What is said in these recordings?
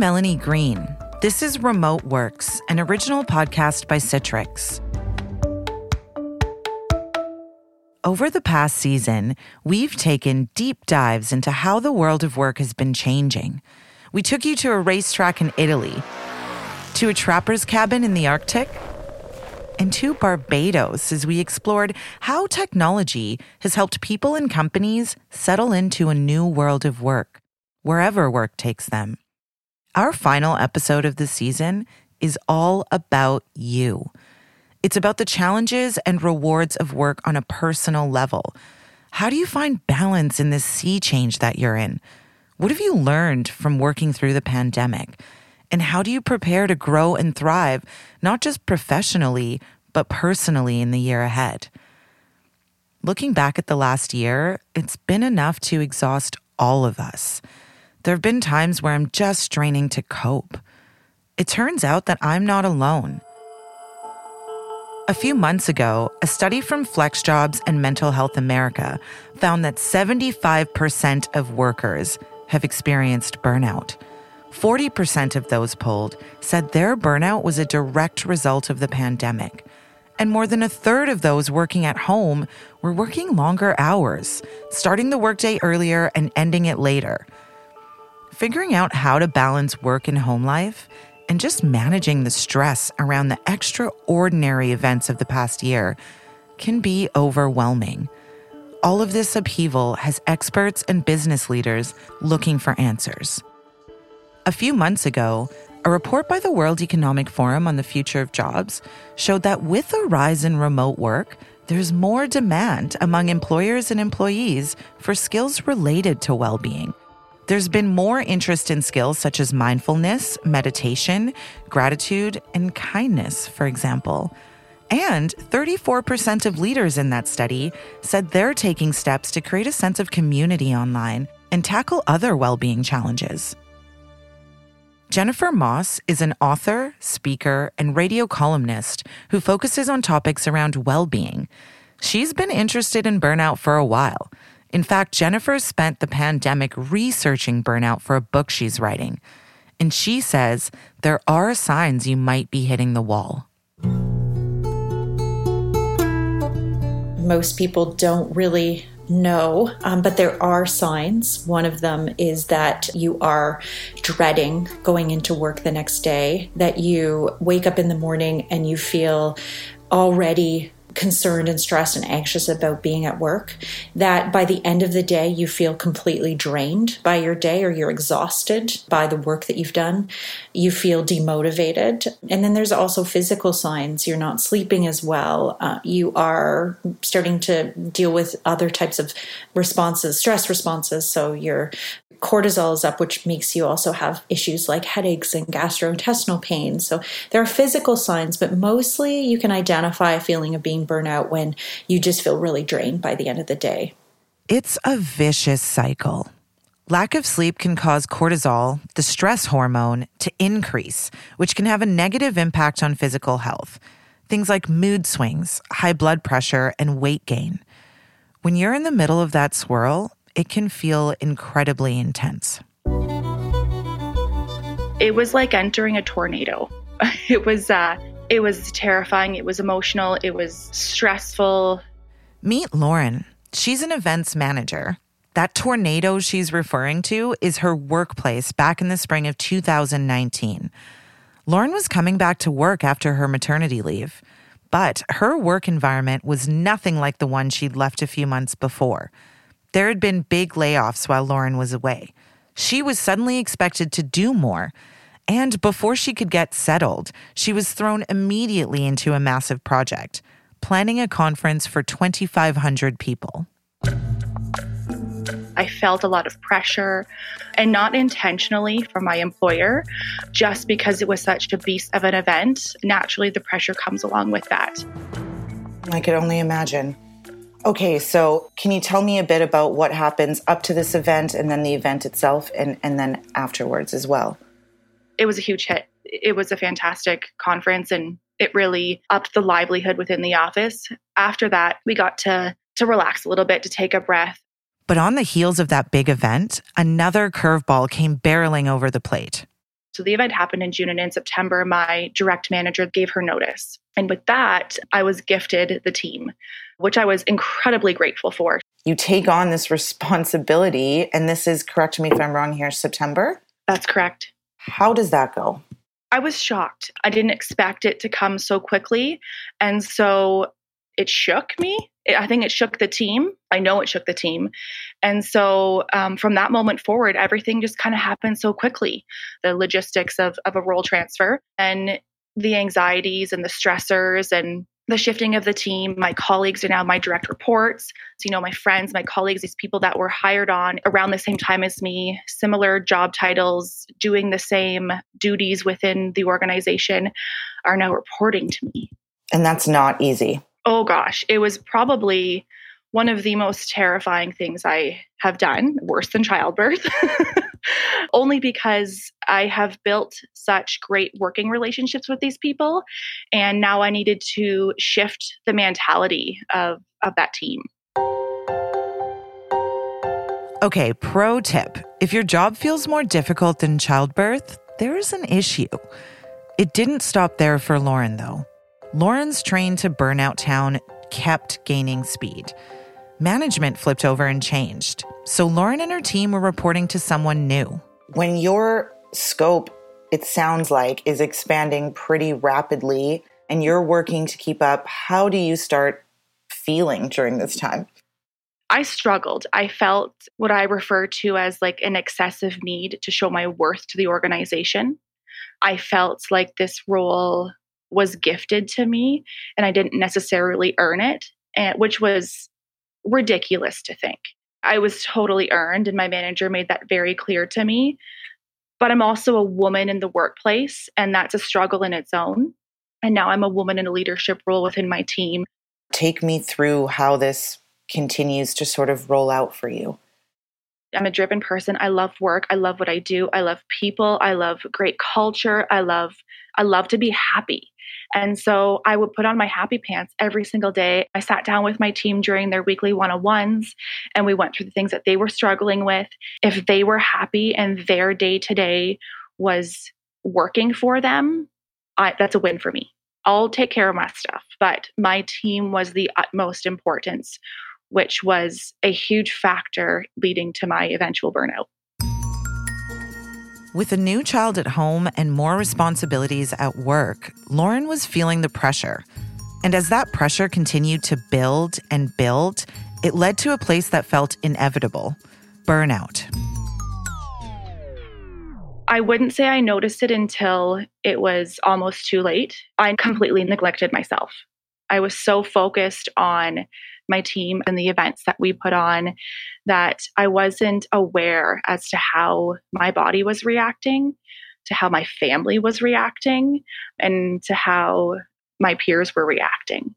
Melanie Green. This is Remote Works, an original podcast by Citrix. Over the past season, we've taken deep dives into how the world of work has been changing. We took you to a racetrack in Italy, to a trapper's cabin in the Arctic, and to Barbados as we explored how technology has helped people and companies settle into a new world of work, wherever work takes them. Our final episode of the season is all about you. It's about the challenges and rewards of work on a personal level. How do you find balance in this sea change that you're in? What have you learned from working through the pandemic? And how do you prepare to grow and thrive, not just professionally, but personally in the year ahead? Looking back at the last year, it's been enough to exhaust all of us. There have been times where I'm just straining to cope. It turns out that I'm not alone. A few months ago, a study from FlexJobs and Mental Health America found that 75% of workers have experienced burnout. 40% of those polled said their burnout was a direct result of the pandemic. And more than a third of those working at home were working longer hours, starting the workday earlier and ending it later. Figuring out how to balance work and home life and just managing the stress around the extraordinary events of the past year can be overwhelming. All of this upheaval has experts and business leaders looking for answers. A few months ago, a report by the World Economic Forum on the future of jobs showed that with a rise in remote work, there's more demand among employers and employees for skills related to well being there's been more interest in skills such as mindfulness, meditation, gratitude, and kindness, for example. And 34% of leaders in that study said they're taking steps to create a sense of community online and tackle other well being challenges. Jennifer Moss is an author, speaker, and radio columnist who focuses on topics around well being. She's been interested in burnout for a while in fact, Jennifer spent the pandemic researching burnout for a book she's writing. And she says there are signs you might be hitting the wall. Most people don't really know, um, but there are signs. One of them is that you are dreading going into work the next day, that you wake up in the morning and you feel already concerned and stressed and anxious about being at work that by the end of the day you feel completely drained by your day or you're exhausted by the work that you've done. You feel demotivated. And then there's also physical signs. You're not sleeping as well. Uh, you are starting to deal with other types of responses stress responses. So you're cortisol is up, which makes you also have issues like headaches and gastrointestinal pain. So there are physical signs, but mostly you can identify a feeling of being burnout when you just feel really drained by the end of the day. It's a vicious cycle. Lack of sleep can cause cortisol, the stress hormone, to increase, which can have a negative impact on physical health. Things like mood swings, high blood pressure, and weight gain. When you're in the middle of that swirl, it can feel incredibly intense. It was like entering a tornado. It was uh, it was terrifying, it was emotional, it was stressful. Meet Lauren. She's an events manager. That tornado she's referring to is her workplace back in the spring of 2019. Lauren was coming back to work after her maternity leave, but her work environment was nothing like the one she'd left a few months before. There had been big layoffs while Lauren was away. She was suddenly expected to do more. And before she could get settled, she was thrown immediately into a massive project, planning a conference for 2,500 people. I felt a lot of pressure and not intentionally from my employer, just because it was such a beast of an event. Naturally, the pressure comes along with that. I could only imagine. Okay, so can you tell me a bit about what happens up to this event and then the event itself and, and then afterwards as well? It was a huge hit. It was a fantastic conference and it really upped the livelihood within the office. After that, we got to to relax a little bit, to take a breath. But on the heels of that big event, another curveball came barreling over the plate. So the event happened in June and in September, my direct manager gave her notice. And with that, I was gifted the team, which I was incredibly grateful for. You take on this responsibility, and this is, correct me if I'm wrong here, September? That's correct. How does that go? I was shocked. I didn't expect it to come so quickly. And so it shook me. I think it shook the team. I know it shook the team. And so um, from that moment forward, everything just kind of happened so quickly the logistics of, of a role transfer and the anxieties and the stressors and the shifting of the team. My colleagues are now my direct reports. So, you know, my friends, my colleagues, these people that were hired on around the same time as me, similar job titles, doing the same duties within the organization, are now reporting to me. And that's not easy. Oh gosh, it was probably one of the most terrifying things I have done, worse than childbirth. Only because I have built such great working relationships with these people. And now I needed to shift the mentality of, of that team. Okay, pro tip if your job feels more difficult than childbirth, there is an issue. It didn't stop there for Lauren, though. Lauren's train to Burnout Town kept gaining speed. Management flipped over and changed, so Lauren and her team were reporting to someone new. When your scope, it sounds like, is expanding pretty rapidly and you're working to keep up, how do you start feeling during this time? I struggled. I felt what I refer to as like an excessive need to show my worth to the organization. I felt like this role was gifted to me and I didn't necessarily earn it, and, which was ridiculous to think. I was totally earned, and my manager made that very clear to me. But I'm also a woman in the workplace, and that's a struggle in its own. And now I'm a woman in a leadership role within my team. Take me through how this continues to sort of roll out for you. I'm a driven person. I love work. I love what I do. I love people. I love great culture. I love I love to be happy. And so I would put on my happy pants every single day. I sat down with my team during their weekly one on ones and we went through the things that they were struggling with. If they were happy and their day to day was working for them, I, that's a win for me. I'll take care of my stuff, but my team was the utmost importance, which was a huge factor leading to my eventual burnout. With a new child at home and more responsibilities at work, Lauren was feeling the pressure. And as that pressure continued to build and build, it led to a place that felt inevitable burnout. I wouldn't say I noticed it until it was almost too late. I completely neglected myself. I was so focused on my team and the events that we put on that I wasn't aware as to how my body was reacting, to how my family was reacting, and to how my peers were reacting.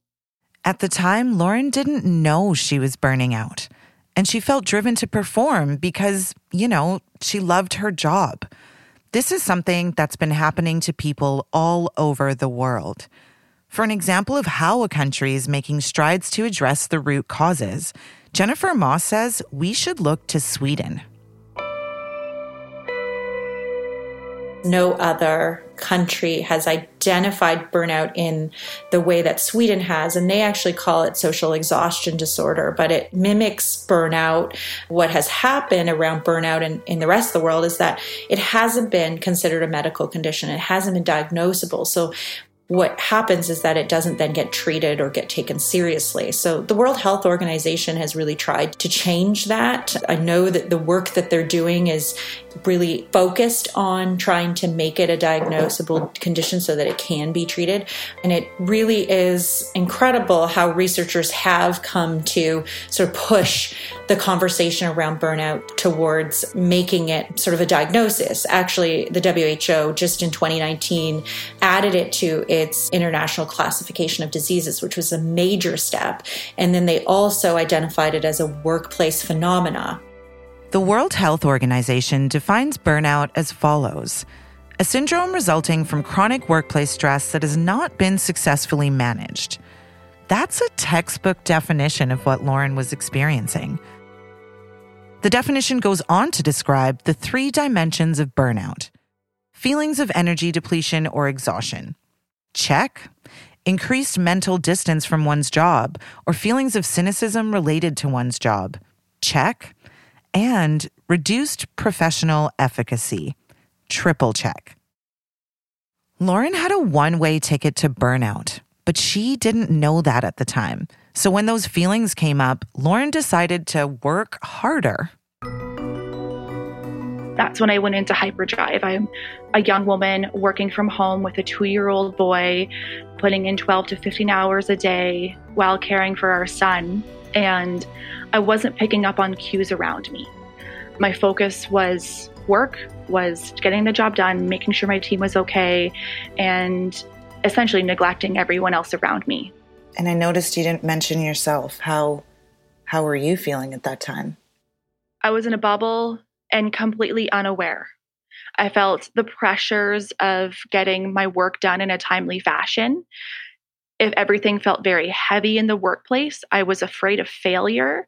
At the time, Lauren didn't know she was burning out. And she felt driven to perform because, you know, she loved her job. This is something that's been happening to people all over the world. For an example of how a country is making strides to address the root causes, Jennifer Moss says we should look to Sweden. No other country has identified burnout in the way that Sweden has, and they actually call it social exhaustion disorder, but it mimics burnout. What has happened around burnout in, in the rest of the world is that it hasn't been considered a medical condition, it hasn't been diagnosable. So what happens is that it doesn't then get treated or get taken seriously. So the World Health Organization has really tried to change that. I know that the work that they're doing is really focused on trying to make it a diagnosable condition so that it can be treated. And it really is incredible how researchers have come to sort of push the conversation around burnout towards making it sort of a diagnosis. Actually, the WHO just in 2019 added it to its international classification of diseases, which was a major step. And then they also identified it as a workplace phenomena. The World Health Organization defines burnout as follows a syndrome resulting from chronic workplace stress that has not been successfully managed. That's a textbook definition of what Lauren was experiencing. The definition goes on to describe the three dimensions of burnout feelings of energy depletion or exhaustion. Check. Increased mental distance from one's job or feelings of cynicism related to one's job. Check. And reduced professional efficacy. Triple check. Lauren had a one way ticket to burnout, but she didn't know that at the time. So when those feelings came up, Lauren decided to work harder. That's when I went into hyperdrive. I'm a young woman working from home with a two year old boy, putting in 12 to 15 hours a day while caring for our son. And I wasn't picking up on cues around me. My focus was work, was getting the job done, making sure my team was okay, and essentially neglecting everyone else around me. And I noticed you didn't mention yourself. How how were you feeling at that time? I was in a bubble and completely unaware. I felt the pressures of getting my work done in a timely fashion. If everything felt very heavy in the workplace, I was afraid of failure,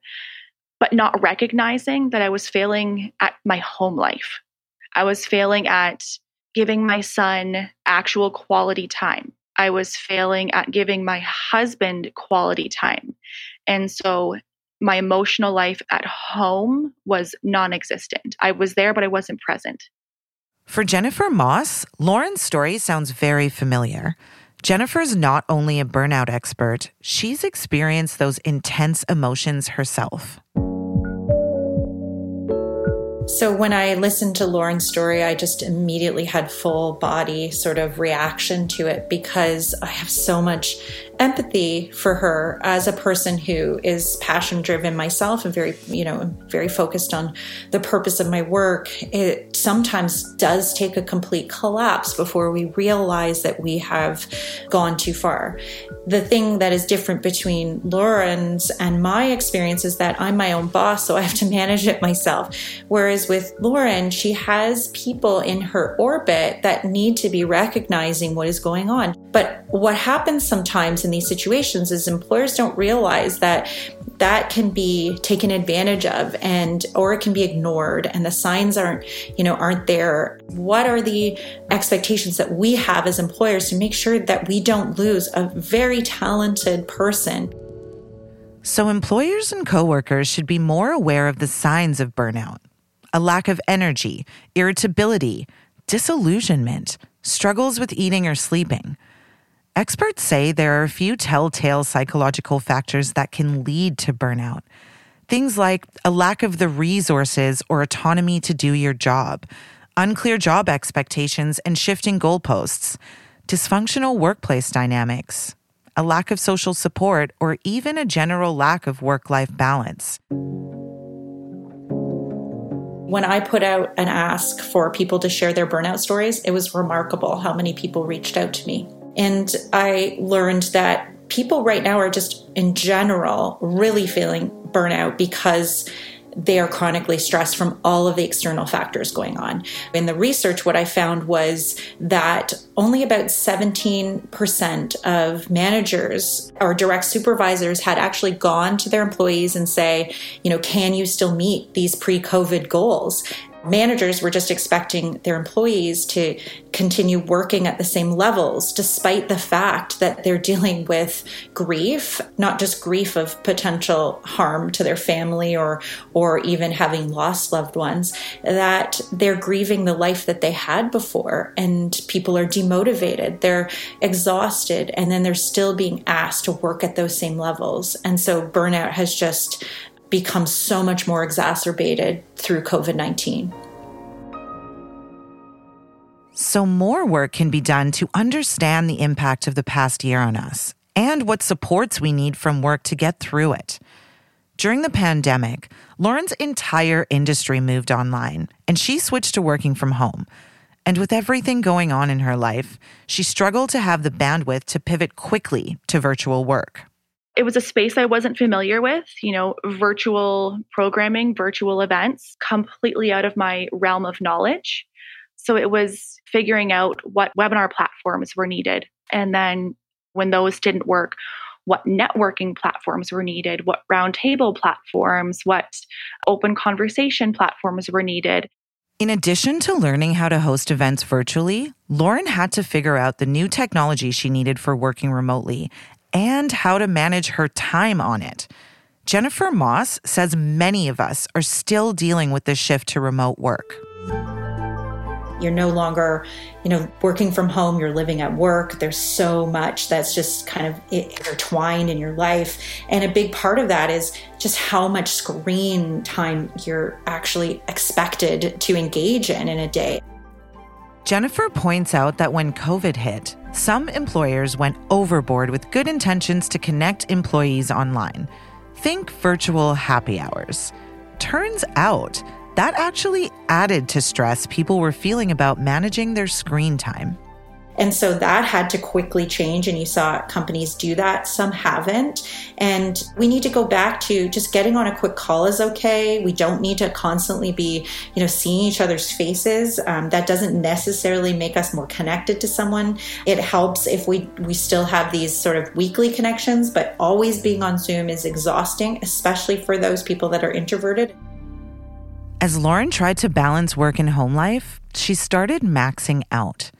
but not recognizing that I was failing at my home life. I was failing at giving my son actual quality time. I was failing at giving my husband quality time. And so my emotional life at home was non existent. I was there, but I wasn't present. For Jennifer Moss, Lauren's story sounds very familiar. Jennifer's not only a burnout expert, she's experienced those intense emotions herself. So when I listened to Lauren's story, I just immediately had full body sort of reaction to it because I have so much empathy for her as a person who is passion driven myself and very, you know, very focused on the purpose of my work. It sometimes does take a complete collapse before we realize that we have gone too far. The thing that is different between Lauren's and my experience is that I'm my own boss, so I have to manage it myself. Whereas with Lauren, she has people in her orbit that need to be recognizing what is going on. But what happens sometimes in these situations is employers don't realize that that can be taken advantage of and or it can be ignored and the signs aren't you know aren't there. What are the expectations that we have as employers to make sure that we don't lose a very talented person? So employers and coworkers should be more aware of the signs of burnout a lack of energy irritability disillusionment struggles with eating or sleeping Experts say there are a few telltale psychological factors that can lead to burnout. Things like a lack of the resources or autonomy to do your job, unclear job expectations and shifting goalposts, dysfunctional workplace dynamics, a lack of social support, or even a general lack of work life balance. When I put out an ask for people to share their burnout stories, it was remarkable how many people reached out to me. And I learned that people right now are just in general really feeling burnout because they are chronically stressed from all of the external factors going on. In the research, what I found was that only about 17% of managers or direct supervisors had actually gone to their employees and say, you know, can you still meet these pre COVID goals? Managers were just expecting their employees to continue working at the same levels, despite the fact that they're dealing with grief, not just grief of potential harm to their family or, or even having lost loved ones, that they're grieving the life that they had before. And people are demotivated, they're exhausted, and then they're still being asked to work at those same levels. And so burnout has just become so much more exacerbated through COVID 19. So, more work can be done to understand the impact of the past year on us and what supports we need from work to get through it. During the pandemic, Lauren's entire industry moved online and she switched to working from home. And with everything going on in her life, she struggled to have the bandwidth to pivot quickly to virtual work it was a space I wasn't familiar with, you know, virtual programming, virtual events, completely out of my realm of knowledge. So it was figuring out what webinar platforms were needed. And then when those didn't work, what networking platforms were needed, what roundtable platforms, what open conversation platforms were needed. In addition to learning how to host events virtually, Lauren had to figure out the new technology she needed for working remotely and how to manage her time on it. Jennifer Moss says many of us are still dealing with this shift to remote work. You're no longer, you know, working from home, you're living at work. There's so much that's just kind of intertwined in your life. And a big part of that is just how much screen time you're actually expected to engage in in a day. Jennifer points out that when COVID hit, some employers went overboard with good intentions to connect employees online. Think virtual happy hours. Turns out that actually added to stress people were feeling about managing their screen time. And so that had to quickly change, and you saw companies do that. Some haven't. And we need to go back to just getting on a quick call is okay. We don't need to constantly be, you know, seeing each other's faces. Um, that doesn't necessarily make us more connected to someone. It helps if we we still have these sort of weekly connections, but always being on Zoom is exhausting, especially for those people that are introverted. As Lauren tried to balance work and home life, she started maxing out.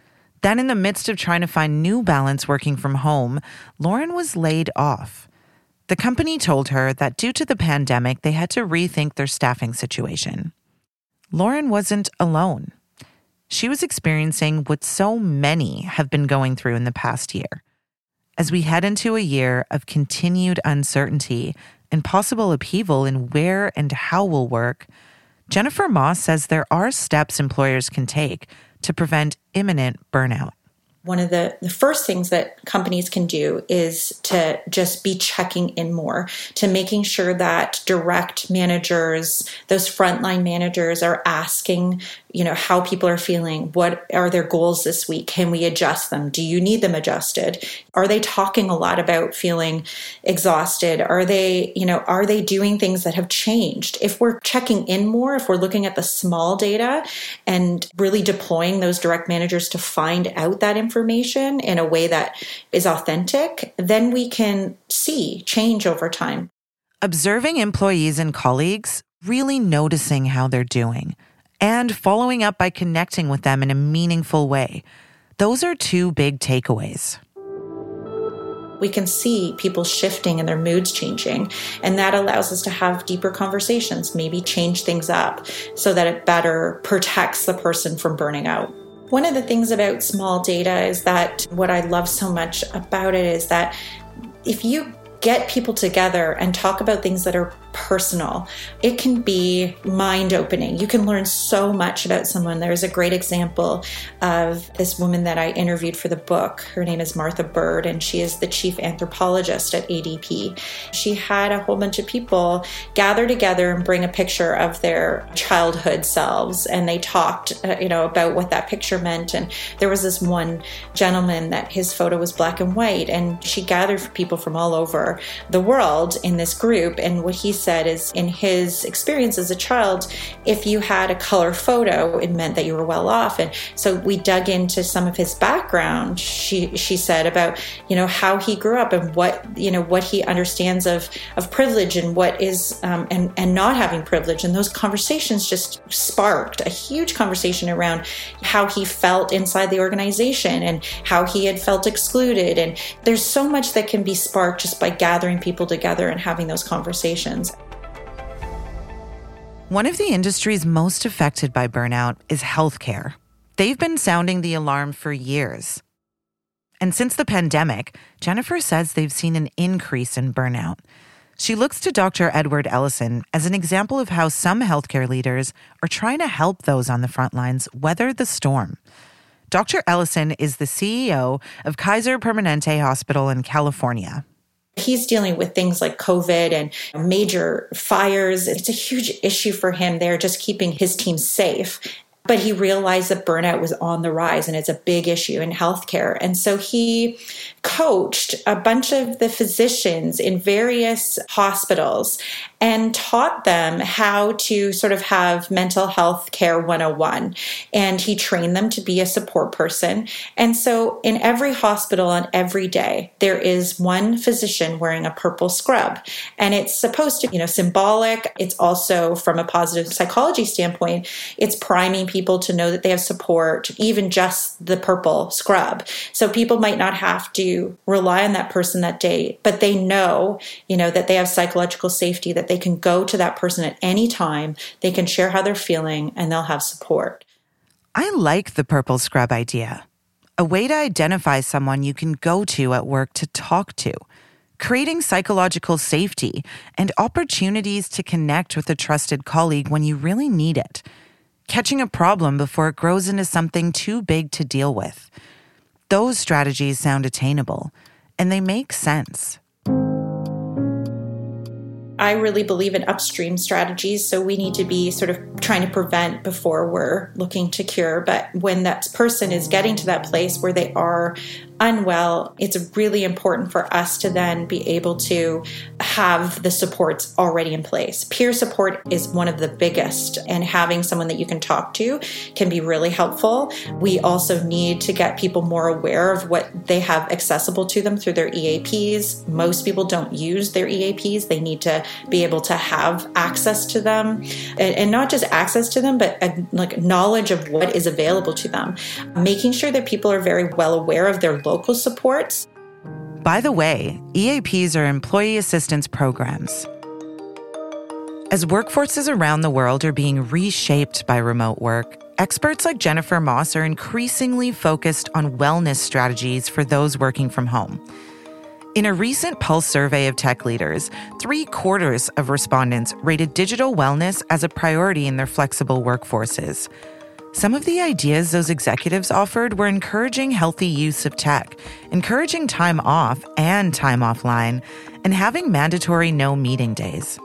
Then, in the midst of trying to find new balance working from home, Lauren was laid off. The company told her that due to the pandemic, they had to rethink their staffing situation. Lauren wasn't alone. She was experiencing what so many have been going through in the past year. As we head into a year of continued uncertainty and possible upheaval in where and how we'll work, Jennifer Moss says there are steps employers can take to prevent imminent burnout. One of the, the first things that companies can do is to just be checking in more, to making sure that direct managers, those frontline managers are asking, you know, how people are feeling. What are their goals this week? Can we adjust them? Do you need them adjusted? Are they talking a lot about feeling exhausted? Are they, you know, are they doing things that have changed? If we're checking in more, if we're looking at the small data and really deploying those direct managers to find out that information, in a way that is authentic, then we can see change over time. Observing employees and colleagues, really noticing how they're doing, and following up by connecting with them in a meaningful way. Those are two big takeaways we can see people shifting and their moods changing. And that allows us to have deeper conversations, maybe change things up so that it better protects the person from burning out. One of the things about small data is that what I love so much about it is that if you get people together and talk about things that are personal. It can be mind opening. You can learn so much about someone. There's a great example of this woman that I interviewed for the book. Her name is Martha Bird, and she is the chief anthropologist at ADP. She had a whole bunch of people gather together and bring a picture of their childhood selves, and they talked, uh, you know, about what that picture meant. And there was this one gentleman that his photo was black and white, and she gathered people from all over the world in this group. And what he said is in his experience as a child, if you had a color photo, it meant that you were well off. And so we dug into some of his background, she she said, about, you know, how he grew up and what, you know, what he understands of of privilege and what is um, and, and not having privilege. And those conversations just sparked a huge conversation around how he felt inside the organization and how he had felt excluded. And there's so much that can be sparked just by gathering people together and having those conversations. One of the industries most affected by burnout is healthcare. They've been sounding the alarm for years. And since the pandemic, Jennifer says they've seen an increase in burnout. She looks to Dr. Edward Ellison as an example of how some healthcare leaders are trying to help those on the front lines weather the storm. Dr. Ellison is the CEO of Kaiser Permanente Hospital in California. He's dealing with things like COVID and major fires. It's a huge issue for him there, just keeping his team safe. But he realized that burnout was on the rise and it's a big issue in healthcare. And so he coached a bunch of the physicians in various hospitals and taught them how to sort of have mental health care 101. And he trained them to be a support person. And so in every hospital on every day, there is one physician wearing a purple scrub. And it's supposed to, you know, symbolic. It's also from a positive psychology standpoint, it's priming people to know that they have support, even just the purple scrub. So people might not have to rely on that person that day, but they know, you know, that they have psychological safety, that they can go to that person at any time, they can share how they're feeling, and they'll have support. I like the purple scrub idea. A way to identify someone you can go to at work to talk to, creating psychological safety and opportunities to connect with a trusted colleague when you really need it, catching a problem before it grows into something too big to deal with. Those strategies sound attainable, and they make sense. I really believe in upstream strategies. So we need to be sort of trying to prevent before we're looking to cure. But when that person is getting to that place where they are unwell, it's really important for us to then be able to have the supports already in place. Peer support is one of the biggest, and having someone that you can talk to can be really helpful. We also need to get people more aware of what they have accessible to them through their EAPs. Most people don't use their EAPs, they need to be able to have access to them, and, not just access to them, but a, like knowledge of what is available to them. Making sure that people are very well aware of their local supports. By the way, EAPs are employee assistance programs. As workforces around the world are being reshaped by remote work, experts like Jennifer Moss are increasingly focused on wellness strategies for those working from home. In a recent Pulse survey of tech leaders, three quarters of respondents rated digital wellness as a priority in their flexible workforces. Some of the ideas those executives offered were encouraging healthy use of tech, encouraging time off and time offline, and having mandatory no meeting days.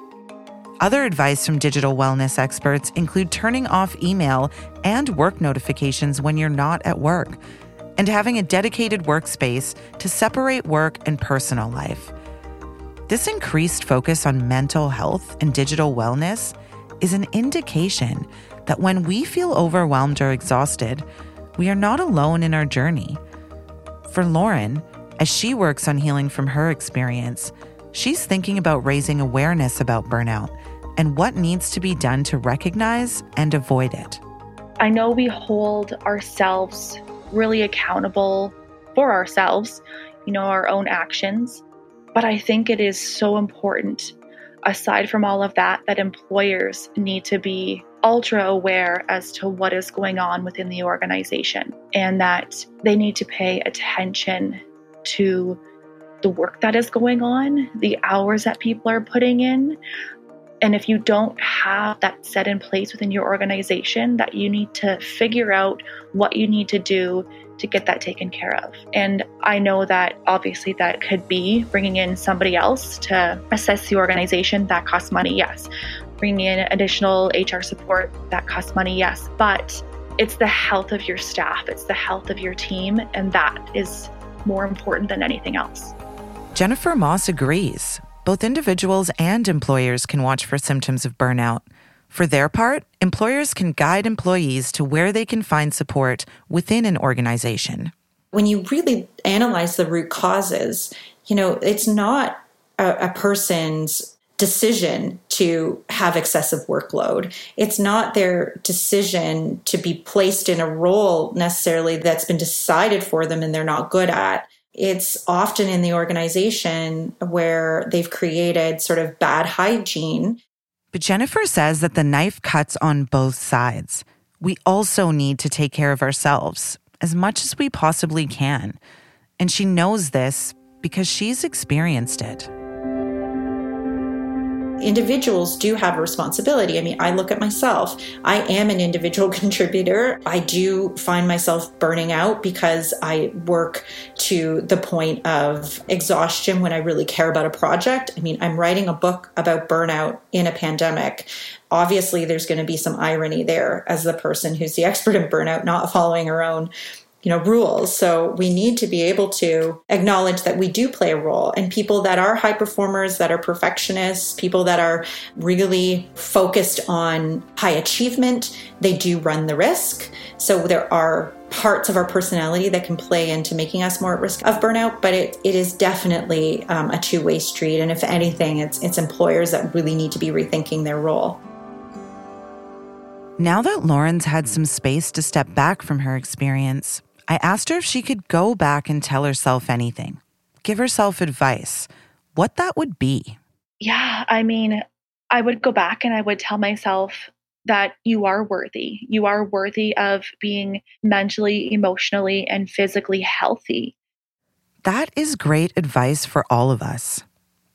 Other advice from digital wellness experts include turning off email and work notifications when you're not at work, and having a dedicated workspace to separate work and personal life. This increased focus on mental health and digital wellness is an indication that when we feel overwhelmed or exhausted, we are not alone in our journey. For Lauren, as she works on healing from her experience, she's thinking about raising awareness about burnout and what needs to be done to recognize and avoid it. I know we hold ourselves really accountable for ourselves, you know, our own actions, but I think it is so important aside from all of that, that employers need to be ultra aware as to what is going on within the organization and that they need to pay attention to the work that is going on, the hours that people are putting in. And if you don't have that set in place within your organization, that you need to figure out what you need to do to get that taken care of. And I know that obviously that could be bringing in somebody else to assess the organization. That costs money, yes. Bringing in additional HR support, that costs money, yes. But it's the health of your staff, it's the health of your team, and that is more important than anything else. Jennifer Moss agrees. Both individuals and employers can watch for symptoms of burnout. For their part, employers can guide employees to where they can find support within an organization. When you really analyze the root causes, you know, it's not a, a person's decision to have excessive workload. It's not their decision to be placed in a role necessarily that's been decided for them and they're not good at. It's often in the organization where they've created sort of bad hygiene but Jennifer says that the knife cuts on both sides. We also need to take care of ourselves as much as we possibly can. And she knows this because she's experienced it individuals do have a responsibility. I mean, I look at myself. I am an individual contributor. I do find myself burning out because I work to the point of exhaustion when I really care about a project. I mean, I'm writing a book about burnout in a pandemic. Obviously, there's going to be some irony there as the person who's the expert in burnout, not following her own you know rules. So we need to be able to acknowledge that we do play a role. And people that are high performers that are perfectionists people that are really focused on high achievement they do run the risk. So there are parts of our personality that can play into making us more at risk of burnout but it, it is definitely um, a two-way street. And if anything it's, it's employers that really need to be rethinking their role. Now that Lauren's had some space to step back from her experience, I asked her if she could go back and tell herself anything, give herself advice, what that would be. Yeah, I mean, I would go back and I would tell myself that you are worthy. You are worthy of being mentally, emotionally, and physically healthy. That is great advice for all of us.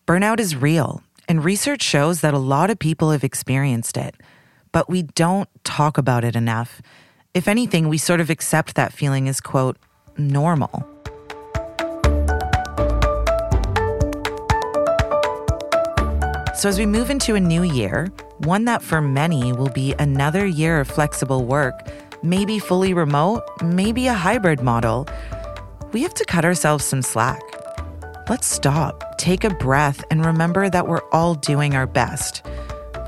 Burnout is real, and research shows that a lot of people have experienced it, but we don't talk about it enough. If anything, we sort of accept that feeling as, quote, normal. So, as we move into a new year, one that for many will be another year of flexible work, maybe fully remote, maybe a hybrid model, we have to cut ourselves some slack. Let's stop, take a breath, and remember that we're all doing our best.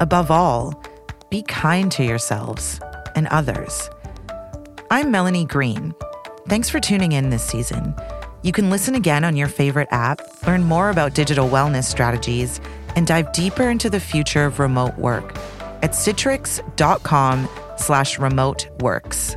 Above all, be kind to yourselves and others. I'm Melanie Green. Thanks for tuning in this season. You can listen again on your favorite app, learn more about digital wellness strategies, and dive deeper into the future of remote work at citrix.com slash remote works.